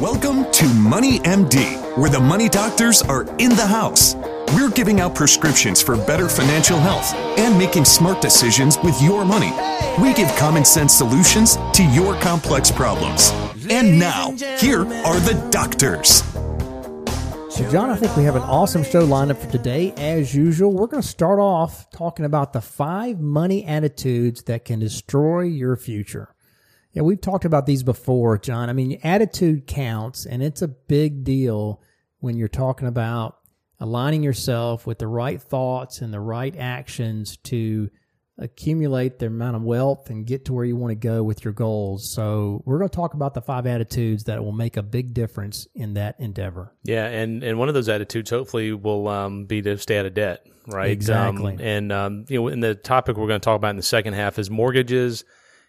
Welcome to Money MD, where the money doctors are in the house. We're giving out prescriptions for better financial health and making smart decisions with your money. We give common sense solutions to your complex problems. And now, here are the doctors. So, John, I think we have an awesome show lineup for today. As usual, we're going to start off talking about the five money attitudes that can destroy your future. Yeah, we've talked about these before, John. I mean, attitude counts, and it's a big deal when you're talking about aligning yourself with the right thoughts and the right actions to accumulate the amount of wealth and get to where you want to go with your goals. So we're going to talk about the five attitudes that will make a big difference in that endeavor. Yeah, and and one of those attitudes hopefully will um, be to stay out of debt, right? Exactly. Um, and um, you know, in the topic we're going to talk about in the second half is mortgages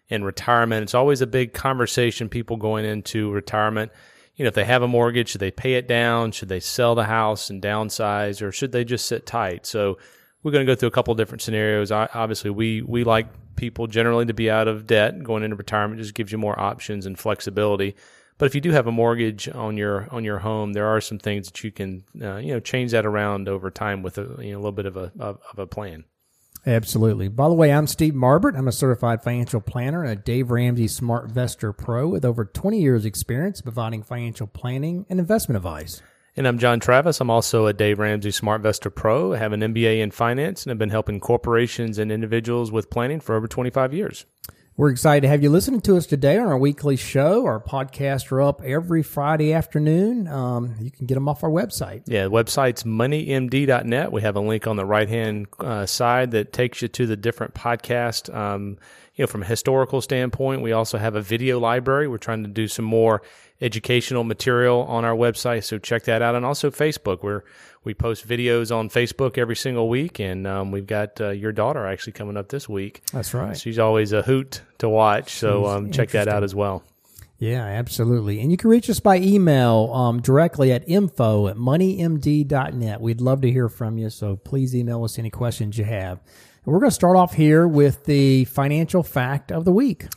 in retirement. It's always a big conversation. People going into retirement, you know, if they have a mortgage, should they pay it down? Should they sell the house and downsize, or should they just sit tight? So we're going to go through a couple of different scenarios. I, obviously, we we like people generally to be out of debt going into retirement. Just gives you more options and flexibility. But if you do have a mortgage on your on your home, there are some things that you can uh, you know change that around over time with a you know, little bit of a of, of a plan. Absolutely. By the way, I'm Steve Marbert. I'm a certified financial planner and a Dave Ramsey Smart SmartVestor Pro with over 20 years experience providing financial planning and investment advice. And I'm John Travis. I'm also a Dave Ramsey Smart SmartVestor Pro. I have an MBA in finance and have been helping corporations and individuals with planning for over 25 years. We're excited to have you listening to us today on our weekly show. Our podcasts are up every Friday afternoon. Um, you can get them off our website. Yeah, the website's moneymd.net. We have a link on the right hand uh, side that takes you to the different podcast. Um, you know, from a historical standpoint, we also have a video library. We're trying to do some more educational material on our website, so check that out. And also Facebook, where we post videos on Facebook every single week, and um, we've got uh, your daughter actually coming up this week. That's right. She's always a hoot to watch, so um, check that out as well. Yeah, absolutely. And you can reach us by email um, directly at info at moneymd.net. We'd love to hear from you, so please email us any questions you have. And we're going to start off here with the financial fact of the week.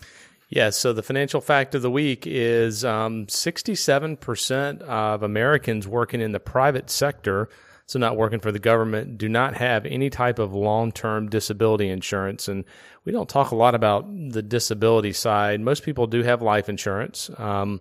Yes. So the financial fact of the week is um, 67% of Americans working in the private sector, so not working for the government, do not have any type of long term disability insurance. And we don't talk a lot about the disability side. Most people do have life insurance. Um,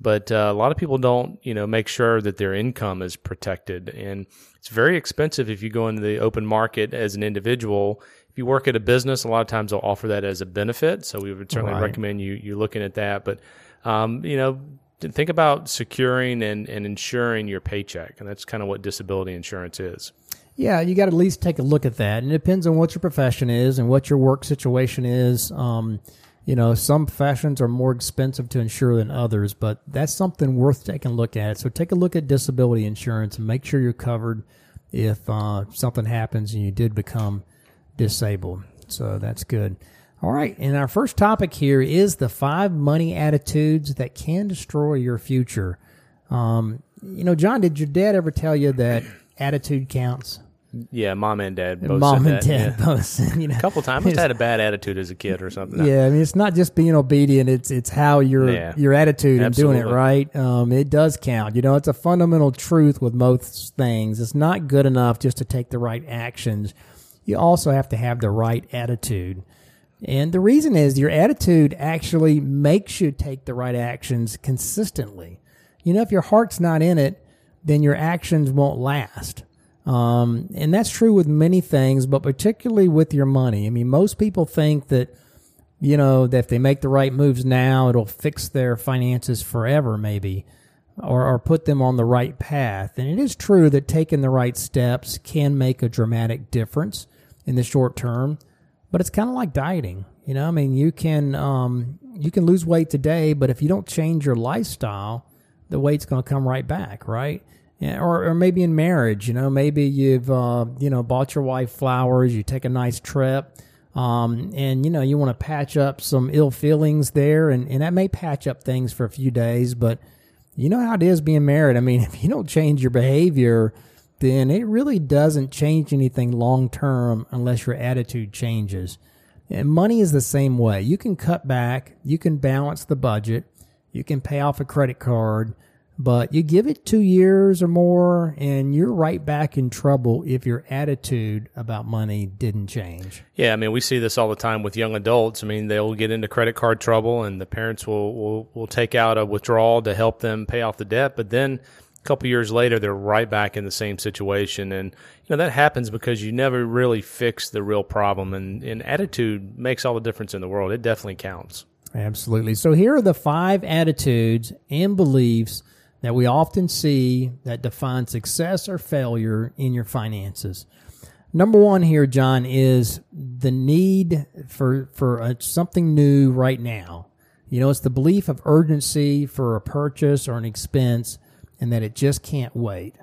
but uh, a lot of people don't, you know, make sure that their income is protected, and it's very expensive if you go into the open market as an individual if you work at a business, a lot of times they'll offer that as a benefit. So we would certainly right. recommend you you looking at that. But um, you know, think about securing and, and insuring your paycheck, and that's kind of what disability insurance is. Yeah, you got to at least take a look at that. And it depends on what your profession is and what your work situation is. Um, you know, some professions are more expensive to insure than others, but that's something worth taking a look at. So take a look at disability insurance and make sure you're covered if uh, something happens and you did become disabled. So that's good. All right. And our first topic here is the five money attitudes that can destroy your future. Um, you know, John, did your dad ever tell you that attitude counts? Yeah, mom and dad both mom and dad yeah. both. You know, a couple times. I had a bad attitude as a kid or something. Yeah, I mean, it's not just being obedient; it's it's how your yeah. your attitude and doing it right. Um, it does count. You know, it's a fundamental truth with most things. It's not good enough just to take the right actions you also have to have the right attitude. And the reason is your attitude actually makes you take the right actions consistently. You know, if your heart's not in it, then your actions won't last. Um, and that's true with many things, but particularly with your money. I mean, most people think that, you know, that if they make the right moves now, it'll fix their finances forever, maybe or, or put them on the right path. And it is true that taking the right steps can make a dramatic difference in the short term, but it's kind of like dieting. You know, I mean, you can um, you can lose weight today, but if you don't change your lifestyle, the weight's going to come right back, right? Yeah, or, or maybe in marriage, you know, maybe you've uh, you know bought your wife flowers, you take a nice trip, um, and you know you want to patch up some ill feelings there, and, and that may patch up things for a few days, but you know how it is being married. I mean, if you don't change your behavior, then it really doesn't change anything long term unless your attitude changes. And money is the same way. You can cut back, you can balance the budget, you can pay off a credit card, But you give it two years or more, and you're right back in trouble if your attitude about money didn't change. Yeah, I mean, we see this all the time with young adults. I mean, they'll get into credit card trouble, and the parents will will, will take out a withdrawal to help them pay off the debt. But then a couple years later, they're right back in the same situation, and you know that happens because you never really fix the real problem. And, and attitude makes all the difference in the world. It definitely counts. Absolutely. So here are the five attitudes and beliefs that we often see that define success or failure in your finances. Number one here, John, is the need for for a, something new right now. You know, it's the belief of urgency for a purchase or an expense, and that it just can't wait.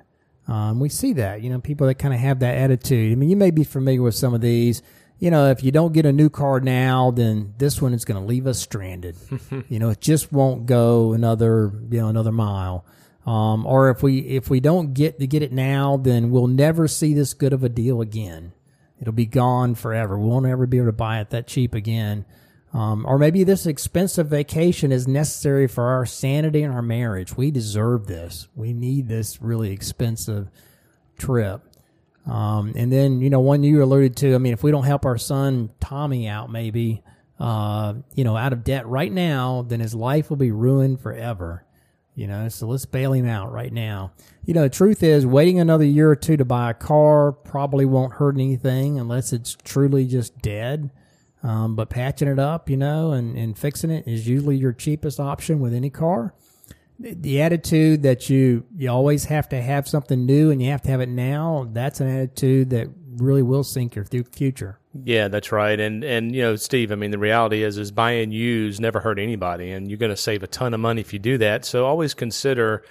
Um, we see that, you know, people that kind of have that attitude. I mean, you may be familiar with some of these. You know, if you don't get a new car now, then this one is going to leave us stranded. you know, it just won't go another, you know, another mile. Um, or if we if we don't get to get it now, then we'll never see this good of a deal again. It'll be gone forever. We won't ever be able to buy it that cheap again. Um, or maybe this expensive vacation is necessary for our sanity and our marriage. We deserve this. We need this really expensive trip. Um, and then, you know, one you alluded to, I mean, if we don't help our son Tommy out, maybe, uh, you know, out of debt right now, then his life will be ruined forever. You know, so let's bail him out right now. You know, the truth is, waiting another year or two to buy a car probably won't hurt anything unless it's truly just dead. Um, but patching it up, you know, and, and fixing it is usually your cheapest option with any car. The attitude that you you always have to have something new and you have to have it now, that's an attitude that really will sink your future. Yeah, that's right. And and you know, Steve, I mean, the reality is is buying used never hurt anybody, and you're going to save a ton of money if you do that. So always consider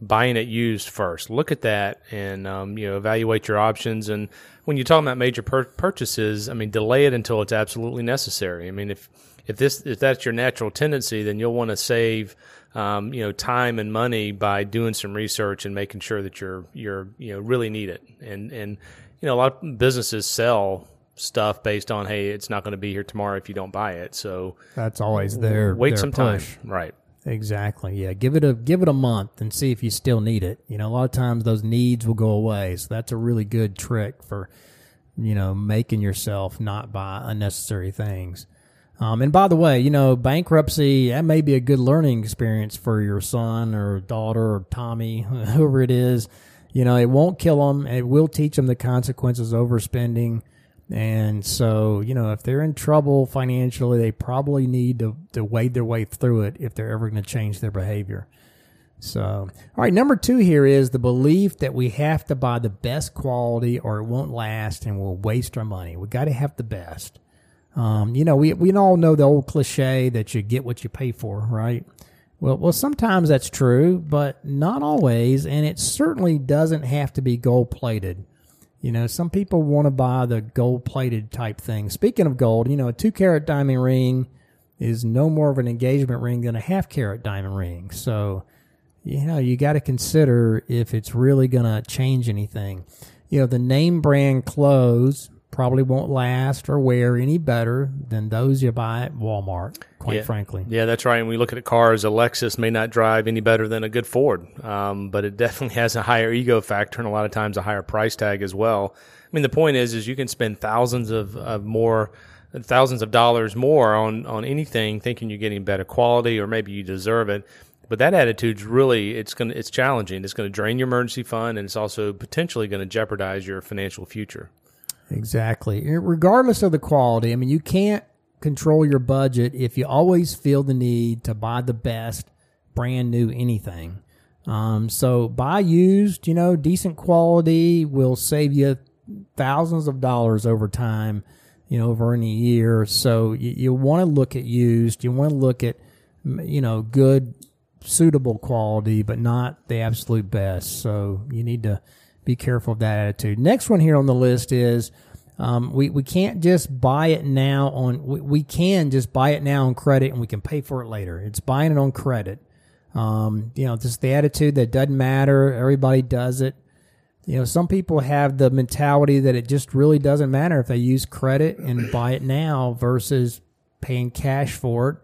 buying it used first. Look at that, and um, you know, evaluate your options. And when you're talking about major pur- purchases, I mean, delay it until it's absolutely necessary. I mean, if if this if that's your natural tendency, then you'll want to save. Um, you know, time and money by doing some research and making sure that you're you're you know really need it. And and you know, a lot of businesses sell stuff based on hey, it's not going to be here tomorrow if you don't buy it. So that's always there. Wait their some push. time, right? Exactly. Yeah. Give it a give it a month and see if you still need it. You know, a lot of times those needs will go away. So that's a really good trick for, you know, making yourself not buy unnecessary things. Um, and by the way, you know, bankruptcy that may be a good learning experience for your son or daughter or Tommy, whoever it is. You know, it won't kill them. It will teach them the consequences of overspending and so, you know, if they're in trouble financially, they probably need to, to wade their way through it if they're ever going to change their behavior. So, all right, number two here is the belief that we have to buy the best quality or it won't last and we'll waste our money. We got to have the best. Um, you know, we, we all know the old cliche that you get what you pay for, right? Well, well, sometimes that's true, but not always. And it certainly doesn't have to be gold plated. You know, some people want to buy the gold plated type thing. Speaking of gold, you know, a two carat diamond ring is no more of an engagement ring than a half carat diamond ring. So, you know, you got to consider if it's really going to change anything. You know, the name brand clothes probably won't last or wear any better than those you buy at Walmart, quite yeah. frankly. Yeah, that's right. And we look at cars, a Lexus may not drive any better than a good Ford, um, but it definitely has a higher ego factor and a lot of times a higher price tag as well. I mean, the point is, is you can spend thousands of, of more thousands of dollars more on on anything thinking you're getting better quality or maybe you deserve it but that attitude's really it's going to it's challenging it's going to drain your emergency fund and it's also potentially going to jeopardize your financial future Exactly. Regardless of the quality, I mean, you can't control your budget if you always feel the need to buy the best brand new anything. Um, so buy used, you know, decent quality will save you thousands of dollars over time, you know, over any year. So you, you want to look at used. You want to look at, you know, good, suitable quality, but not the absolute best. So you need to be careful of that attitude. Next one here on the list is um, we we can't just buy it now on we, we can just buy it now on credit and we can pay for it later. It's buying it on credit. Um, you know, just the attitude that doesn't matter. Everybody does it. You know, some people have the mentality that it just really doesn't matter if they use credit and buy it now versus paying cash for it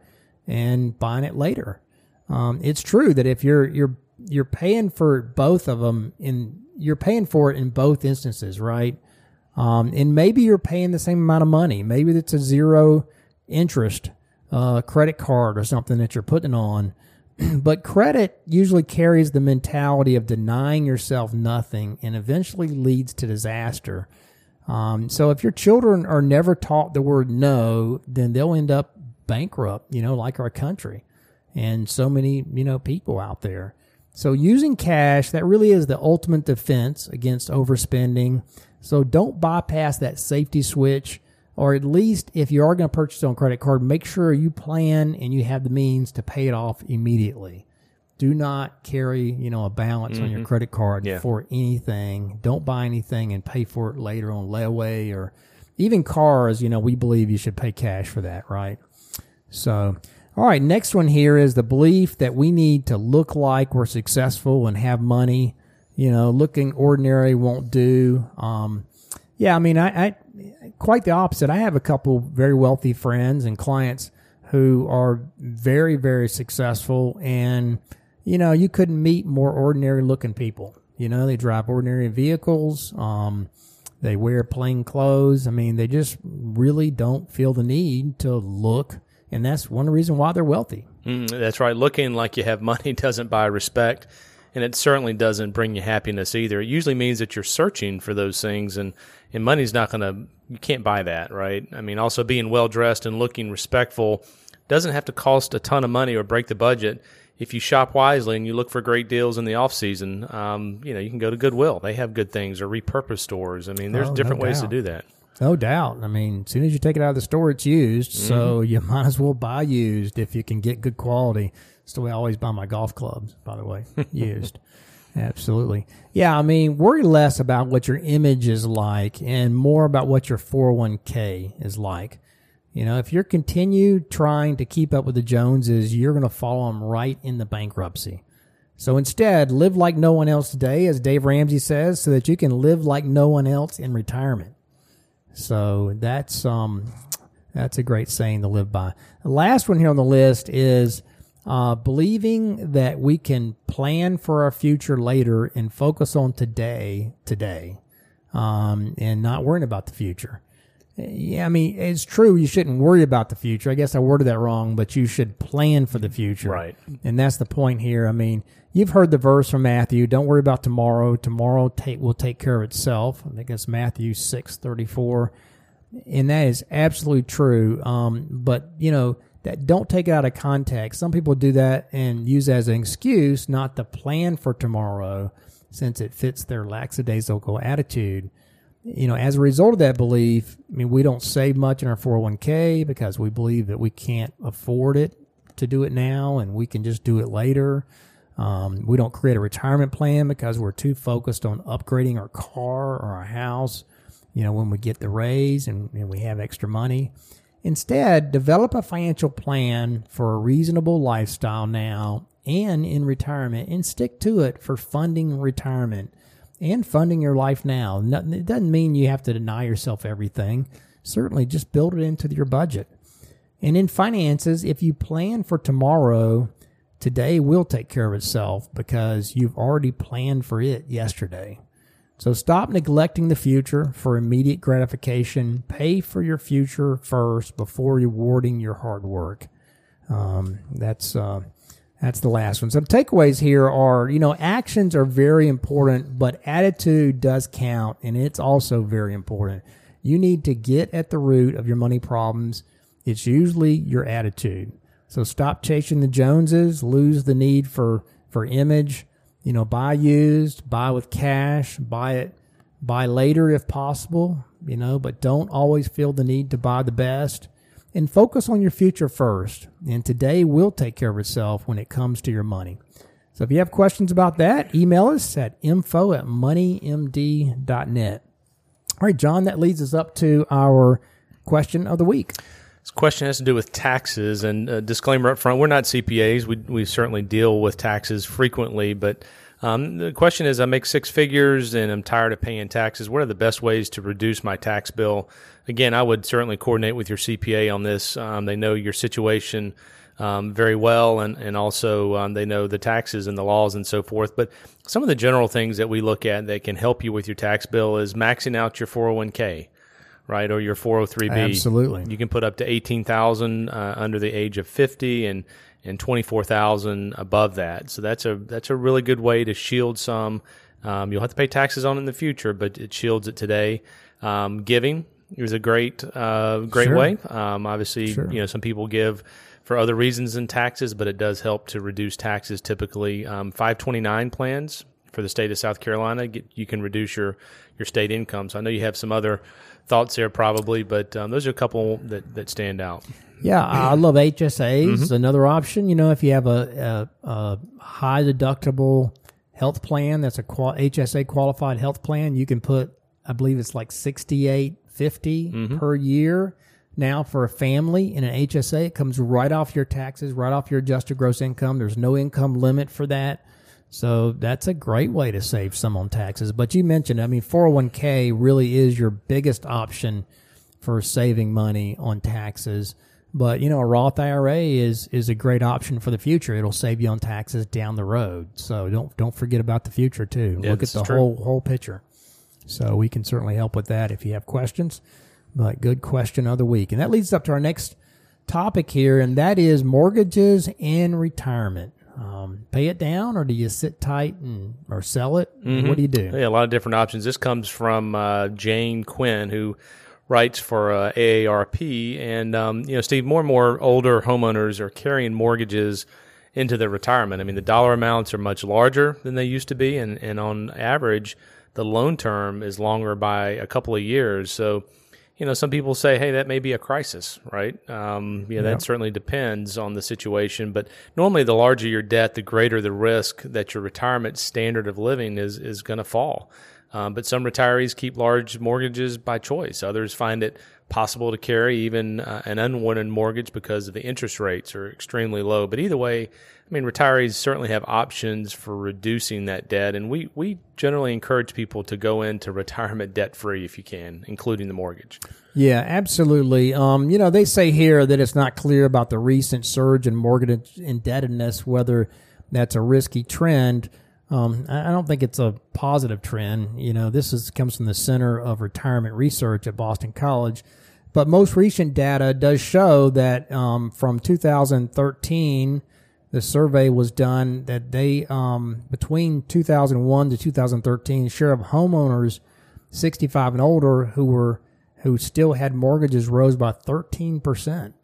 and buying it later. Um, it's true that if you're you're you're paying for both of them in you're paying for it in both instances, right? Um, and maybe you're paying the same amount of money. Maybe it's a zero interest uh, credit card or something that you're putting on. but credit usually carries the mentality of denying yourself nothing and eventually leads to disaster. Um, so if your children are never taught the word no, then they'll end up bankrupt, you know, like our country and so many, you know, people out there. So using cash, that really is the ultimate defense against overspending. So don't bypass that safety switch, or at least if you are going to purchase on credit card, make sure you plan and you have the means to pay it off immediately. Do not carry, you know, a balance mm-hmm. on your mm-hmm. credit card yeah. for anything. Don't buy anything and pay for it later on layaway or even cars. You know, we believe you should pay cash for that, right? So, all right, next one here is the belief that we need to look like we're successful and have money. You know, looking ordinary won't do. Um, yeah, I mean, I, I quite the opposite. I have a couple very wealthy friends and clients who are very, very successful, and you know, you couldn't meet more ordinary looking people. You know, they drive ordinary vehicles. Um, they wear plain clothes. I mean, they just really don't feel the need to look and that's one reason why they're wealthy. Mm, that's right. Looking like you have money doesn't buy respect, and it certainly doesn't bring you happiness either. It usually means that you're searching for those things, and and money's not going to. You can't buy that, right? I mean, also being well dressed and looking respectful doesn't have to cost a ton of money or break the budget. If you shop wisely and you look for great deals in the off season, um, you know you can go to Goodwill. They have good things or repurposed stores. I mean, there's oh, different no ways to do that. No doubt. I mean, as soon as you take it out of the store, it's used. Mm-hmm. So you might as well buy used if you can get good quality. That's the way I always buy my golf clubs, by the way, used. Absolutely. Yeah, I mean, worry less about what your image is like and more about what your 401k is like. You know, if you're continue trying to keep up with the Joneses, you're going to follow them right into bankruptcy. So instead, live like no one else today, as Dave Ramsey says, so that you can live like no one else in retirement. So that's um that's a great saying to live by. The last one here on the list is uh, believing that we can plan for our future later and focus on today, today, um, and not worrying about the future. Yeah, I mean, it's true. You shouldn't worry about the future. I guess I worded that wrong, but you should plan for the future. Right. And that's the point here. I mean, you've heard the verse from Matthew, don't worry about tomorrow. Tomorrow take, will take care of itself. I think it's Matthew 6 34. And that is absolutely true. Um, but, you know, that don't take it out of context. Some people do that and use as an excuse not to plan for tomorrow since it fits their lackadaisical attitude you know, as a result of that belief, I mean, we don't save much in our 401k because we believe that we can't afford it to do it now and we can just do it later. Um, we don't create a retirement plan because we're too focused on upgrading our car or our house, you know, when we get the raise and, and we have extra money. Instead, develop a financial plan for a reasonable lifestyle now and in retirement and stick to it for funding retirement and funding your life now. It doesn't mean you have to deny yourself everything. Certainly, just build it into your budget. And in finances, if you plan for tomorrow, today will take care of itself because you've already planned for it yesterday. So stop neglecting the future for immediate gratification. Pay for your future first before rewarding your hard work. Um, that's uh, that's the last one. So the takeaways here are, you know, actions are very important, but attitude does count and it's also very important. You need to get at the root of your money problems. It's usually your attitude. So stop chasing the Joneses, lose the need for, for image, you know, buy used, buy with cash, buy it, buy later if possible, you know, but don't always feel the need to buy the best and focus on your future first. And today will take care of itself when it comes to your money. So if you have questions about that, email us at info at moneymd.net. All right, John, that leads us up to our question of the week. This question has to do with taxes and a disclaimer up front. We're not CPAs. We, we certainly deal with taxes frequently, but um, the question is I make six figures and I'm tired of paying taxes. What are the best ways to reduce my tax bill? Again, I would certainly coordinate with your CPA on this. Um, they know your situation um, very well, and and also um, they know the taxes and the laws and so forth. But some of the general things that we look at that can help you with your tax bill is maxing out your 401k, right, or your 403b. Absolutely, you can put up to eighteen thousand uh, under the age of fifty, and and twenty four thousand above that. So that's a that's a really good way to shield some. Um, you'll have to pay taxes on in the future, but it shields it today. Um, giving is a great uh, great sure. way. Um, obviously, sure. you know some people give for other reasons than taxes, but it does help to reduce taxes. Typically, um, 529 plans for the state of South Carolina, get, you can reduce your your state income. So I know you have some other thoughts there probably, but um, those are a couple that, that stand out. Yeah, I love HSAs. Mm-hmm. Another option, you know, if you have a, a, a high deductible health plan that's a qual- HSA qualified health plan, you can put, I believe it's like sixty eight fifty mm-hmm. per year now for a family in an HSA. It comes right off your taxes, right off your adjusted gross income. There's no income limit for that. So that's a great way to save some on taxes. But you mentioned, I mean, 401k really is your biggest option for saving money on taxes. But you know, a Roth IRA is is a great option for the future. It'll save you on taxes down the road. So don't don't forget about the future too. Yeah, Look at the whole whole picture. So we can certainly help with that if you have questions. But good question of the week. And that leads up to our next topic here, and that is mortgages and retirement. Um, pay it down, or do you sit tight and or sell it? Mm-hmm. What do you do? Yeah, a lot of different options. This comes from uh, Jane Quinn, who writes for uh, AARP, and um, you know, Steve, more and more older homeowners are carrying mortgages into their retirement. I mean, the dollar amounts are much larger than they used to be, and and on average, the loan term is longer by a couple of years. So you know, some people say, hey, that may be a crisis, right? Um, yeah, that certainly depends on the situation. But normally, the larger your debt, the greater the risk that your retirement standard of living is is going to fall. Um, but some retirees keep large mortgages by choice. Others find it possible to carry even uh, an unwanted mortgage because of the interest rates are extremely low. But either way, I mean, retirees certainly have options for reducing that debt, and we, we generally encourage people to go into retirement debt free if you can, including the mortgage. Yeah, absolutely. Um, you know, they say here that it's not clear about the recent surge in mortgage indebtedness, whether that's a risky trend. Um, I don't think it's a positive trend. You know, this is comes from the Center of Retirement Research at Boston College, but most recent data does show that um, from 2013 the survey was done that they um, between 2001 to 2013 share of homeowners 65 and older who were who still had mortgages rose by 13 percent.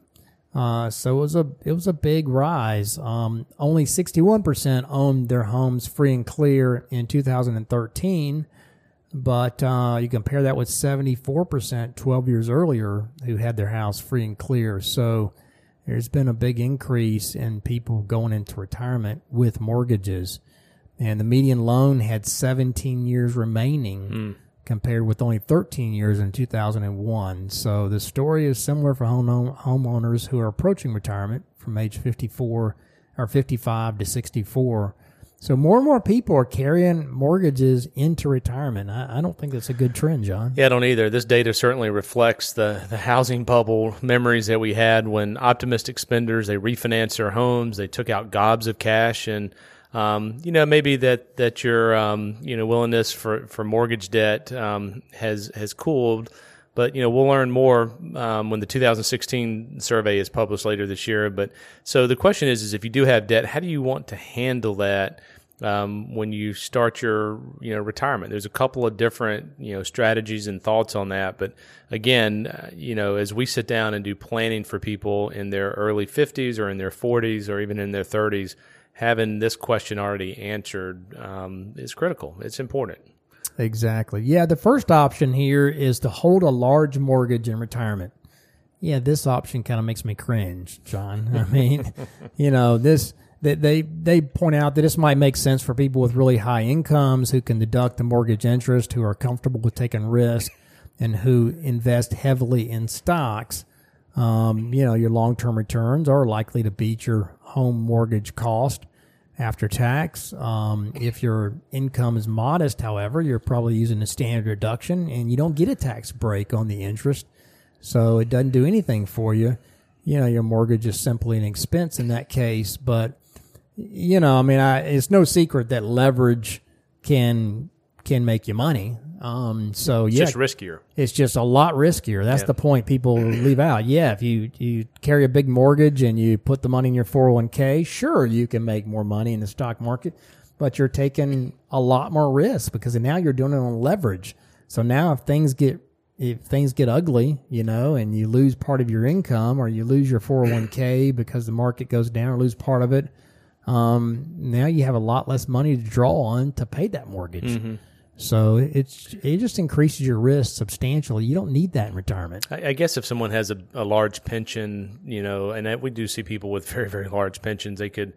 Uh, so it was a it was a big rise. Um, only 61 percent owned their homes free and clear in 2013, but uh, you compare that with 74 percent 12 years earlier who had their house free and clear. So there's been a big increase in people going into retirement with mortgages. And the median loan had 17 years remaining mm. compared with only 13 years in 2001. So the story is similar for home homeowners who are approaching retirement from age 54 or 55 to 64 so more and more people are carrying mortgages into retirement. I, I, don't think that's a good trend, John. Yeah, I don't either. This data certainly reflects the, the housing bubble memories that we had when optimistic spenders they refinanced their homes, they took out gobs of cash, and um, you know maybe that that your um, you know willingness for, for mortgage debt um, has has cooled. But you know we'll learn more um, when the 2016 survey is published later this year. But so the question is, is if you do have debt, how do you want to handle that? um, when you start your you know retirement. There's a couple of different you know strategies and thoughts on that, but again, uh, you know, as we sit down and do planning for people in their early 50s or in their 40s or even in their 30s, having this question already answered um, is critical. It's important. Exactly. Yeah, the first option here is to hold a large mortgage in retirement. Yeah, this option kind of makes me cringe, John. I mean, you know, this that they they point out that this might make sense for people with really high incomes who can deduct the mortgage interest, who are comfortable with taking risk, and who invest heavily in stocks. Um, you know, your long term returns are likely to beat your home mortgage cost after tax. Um, if your income is modest, however, you're probably using a standard deduction and you don't get a tax break on the interest. So it doesn't do anything for you you know, your mortgage is simply an expense in that case. But, you know, I mean, I, it's no secret that leverage can, can make you money. Um, so it's yeah, just riskier. It's just a lot riskier. That's yeah. the point people leave out. Yeah, if you you carry a big mortgage and you put the money in your 401k, sure you can make more money in the stock market, but you're taking a lot more risk because now you're doing it on leverage. So now if things get if things get ugly, you know, and you lose part of your income or you lose your 401k because the market goes down or lose part of it, um, now you have a lot less money to draw on to pay that mortgage. Mm-hmm. So it's it just increases your risk substantially. You don't need that in retirement. I, I guess if someone has a, a, large pension, you know, and we do see people with very very large pensions, they could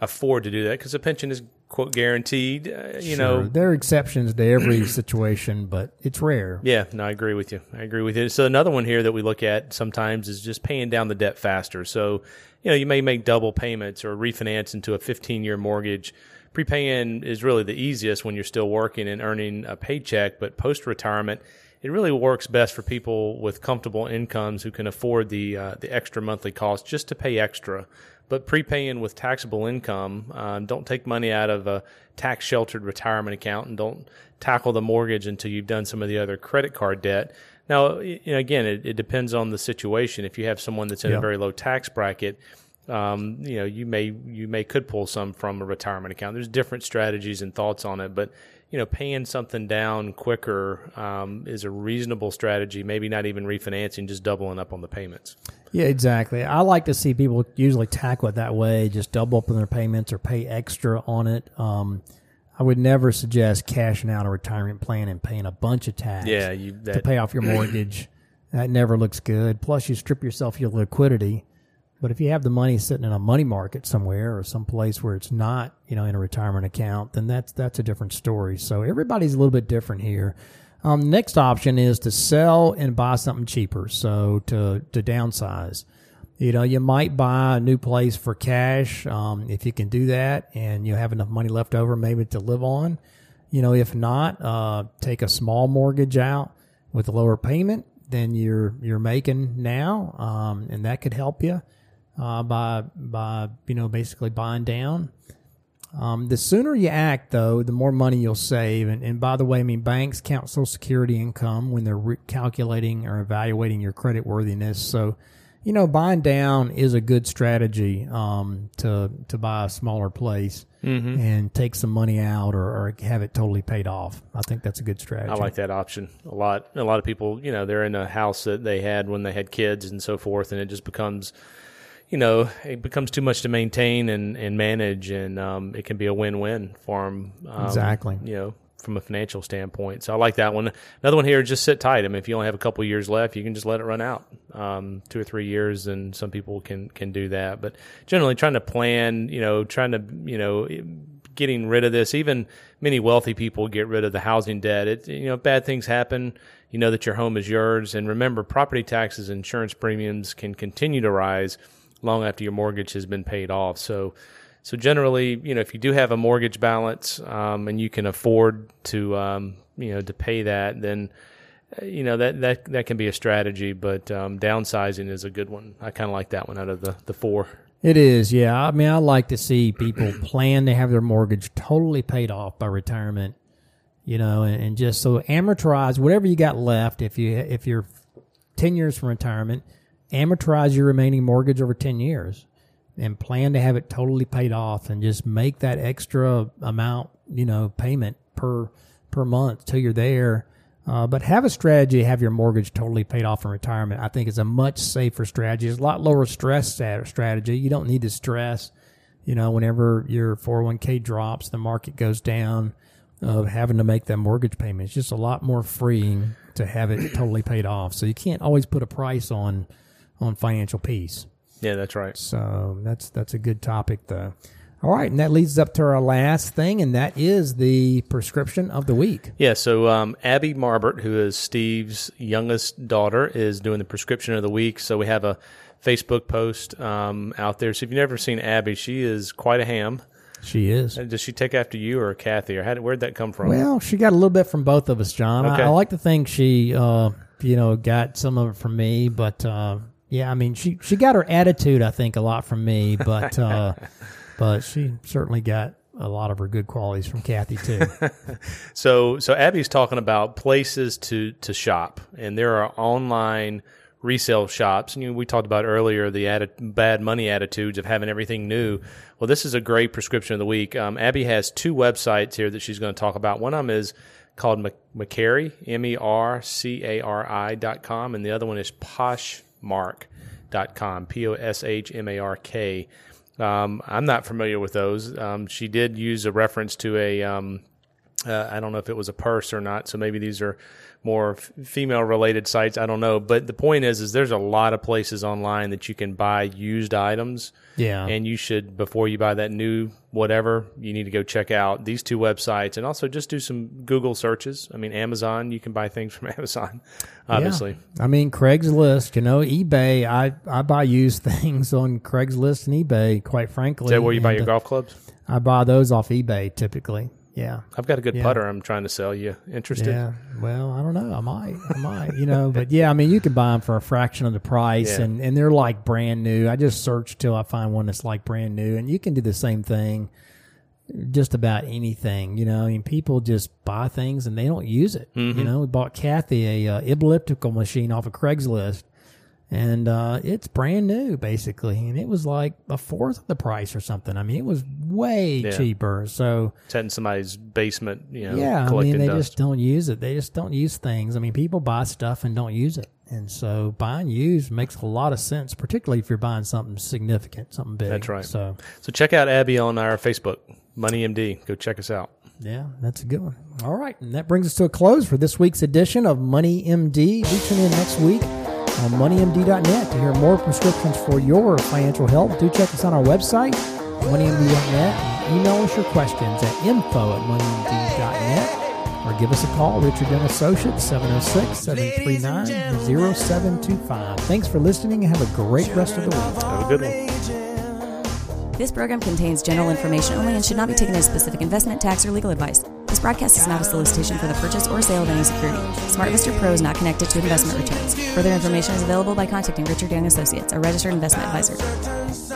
afford to do that because a pension is quote guaranteed. Uh, you sure. know, there are exceptions to every situation, but it's rare. Yeah, no, I agree with you. I agree with you. So another one here that we look at sometimes is just paying down the debt faster. So you know, you may make double payments or refinance into a 15 year mortgage prepaying is really the easiest when you're still working and earning a paycheck, but post retirement, it really works best for people with comfortable incomes who can afford the uh, the extra monthly cost just to pay extra. But prepaying with taxable income, uh, don't take money out of a tax sheltered retirement account and don't tackle the mortgage until you've done some of the other credit card debt. Now, you know, again, it, it, depends on the situation. If you have someone that's in yep. a very low tax bracket, um, you know, you may you may could pull some from a retirement account. There's different strategies and thoughts on it, but you know, paying something down quicker um, is a reasonable strategy. Maybe not even refinancing, just doubling up on the payments. Yeah, exactly. I like to see people usually tackle it that way, just double up on their payments or pay extra on it. Um, I would never suggest cashing out a retirement plan and paying a bunch of tax yeah, you, that, to pay off your mortgage. that never looks good. Plus, you strip yourself your liquidity but if you have the money sitting in a money market somewhere or some place where it's not, you know, in a retirement account, then that's that's a different story. So everybody's a little bit different here. Um, next option is to sell and buy something cheaper. So to to downsize. You know, you might buy a new place for cash um, if you can do that, and you have enough money left over maybe to live on. You know, if not, uh, take a small mortgage out with a lower payment than you're you're making now, um, and that could help you uh, by by you know basically buying down. Um, the sooner you act, though, the more money you'll save. And, and by the way, I mean banks count Social Security income when they're re- calculating or evaluating your credit worthiness. So, you know, buying down is a good strategy um, to to buy a smaller place mm-hmm. and take some money out or, or, have it totally paid off. I think that's a good strategy. I like that option a lot. A lot of people, you know, they're in a house that they had when they had kids and so forth, and it just becomes you know, it becomes too much to maintain and, and manage, and um, it can be a win win for them. Um, exactly. You know, from a financial standpoint. So I like that one. Another one here, just sit tight. I mean, if you only have a couple years left, you can just let it run out, um, two or three years, and some people can can do that. But generally, trying to plan, you know, trying to, you know, getting rid of this. Even many wealthy people get rid of the housing debt. It, you know, bad things happen. You know that your home is yours, and remember, property taxes, insurance premiums can continue to rise long after your mortgage has been paid off. So, so generally, you know, if you do have a mortgage balance um, and you can afford to, um, you know, to pay that, then uh, you know that that that can be a strategy. But um, downsizing is a good one. I kind of like that one out of the the four. It is, yeah. I mean, I like to see people plan to have their mortgage totally paid off by retirement. You know, and, and just so amortize whatever you got left. If you if you're ten years from retirement amortize your remaining mortgage over 10 years and plan to have it totally paid off and just make that extra amount, you know, payment per per month till you're there. Uh, but have a strategy, to have your mortgage totally paid off in retirement. I think is a much safer strategy. It's a lot lower stress strategy. You don't need to stress, you know, whenever your 401k drops, the market goes down, of having to make that mortgage payment. It's just a lot more freeing to have it totally paid off. So you can't always put a price on on financial peace. Yeah, that's right. So that's that's a good topic, though. All right, and that leads up to our last thing, and that is the prescription of the week. Yeah, so um, Abby Marbert, who is Steve's youngest daughter, is doing the prescription of the week. So we have a Facebook post um, out there. So if you've never seen Abby, she is quite a ham. She is. Does she take after you or Kathy, or how, where'd that come from? Well, she got a little bit from both of us, John. Okay. I, I like to think she, uh, you know, got some of it from me, but uh, Yeah, I mean, she she got her attitude, I think, a lot from me, but uh, but she certainly got a lot of her good qualities from Kathy too. so so Abby's talking about places to to shop, and there are online resale shops. And you know, we talked about earlier the atti- bad money attitudes of having everything new. Well, this is a great prescription of the week. Um, Abby has two websites here that she's going to talk about. One of them is called Mercari, M E R C A R I dot com, and the other one is Poshmark.com, P O S H M A R K. Um, I'm not familiar with those. Um, she did use a reference to a, um, uh, I don't know if it was a purse or not, so maybe these are more f- female related sites. I don't know, but the point is, is there's a lot of places online that you can buy used items. Yeah, and you should before you buy that new whatever, you need to go check out these two websites and also just do some Google searches. I mean, Amazon, you can buy things from Amazon, obviously. Yeah. I mean, Craigslist, you know, eBay. I I buy used things on Craigslist and eBay. Quite frankly, is that where you buy your uh, golf clubs? I buy those off eBay typically. Yeah. I've got a good yeah. putter I'm trying to sell you. Interested? Yeah. Well, I don't know. I might. I might, you know, but yeah, I mean, you can buy them for a fraction of the price yeah. and, and they're like brand new. I just search till I find one that's like brand new and you can do the same thing just about anything, you know, I mean, people just buy things and they don't use it. Mm-hmm. You know, we bought Kathy a uh, elliptical machine off of Craigslist and uh, it's brand new basically, and it was like a fourth of the price or something. I mean, it was way yeah. cheaper. So it's in somebody's basement, you know. Yeah, I mean, they dust. just don't use it. They just don't use things. I mean, people buy stuff and don't use it, and so buying used makes a lot of sense, particularly if you're buying something significant, something big. That's right. So, so check out Abby on our Facebook, Money MD. Go check us out. Yeah, that's a good one. All right, and that brings us to a close for this week's edition of Money MD. We tune in next week on moneymd.net to hear more prescriptions for your financial health. Do check us on our website, moneymd.net, and email us your questions at info at moneymd.net or give us a call, Richard and Associates, 706-739-0725. Thanks for listening and have a great rest of the week. Have a good one. This program contains general information only and should not be taken as specific investment, tax, or legal advice. This broadcast is not a solicitation for the purchase or sale of any security. SmartVestor Pro is not connected to investment returns. Further information is available by contacting Richard Young Associates, a registered investment advisor.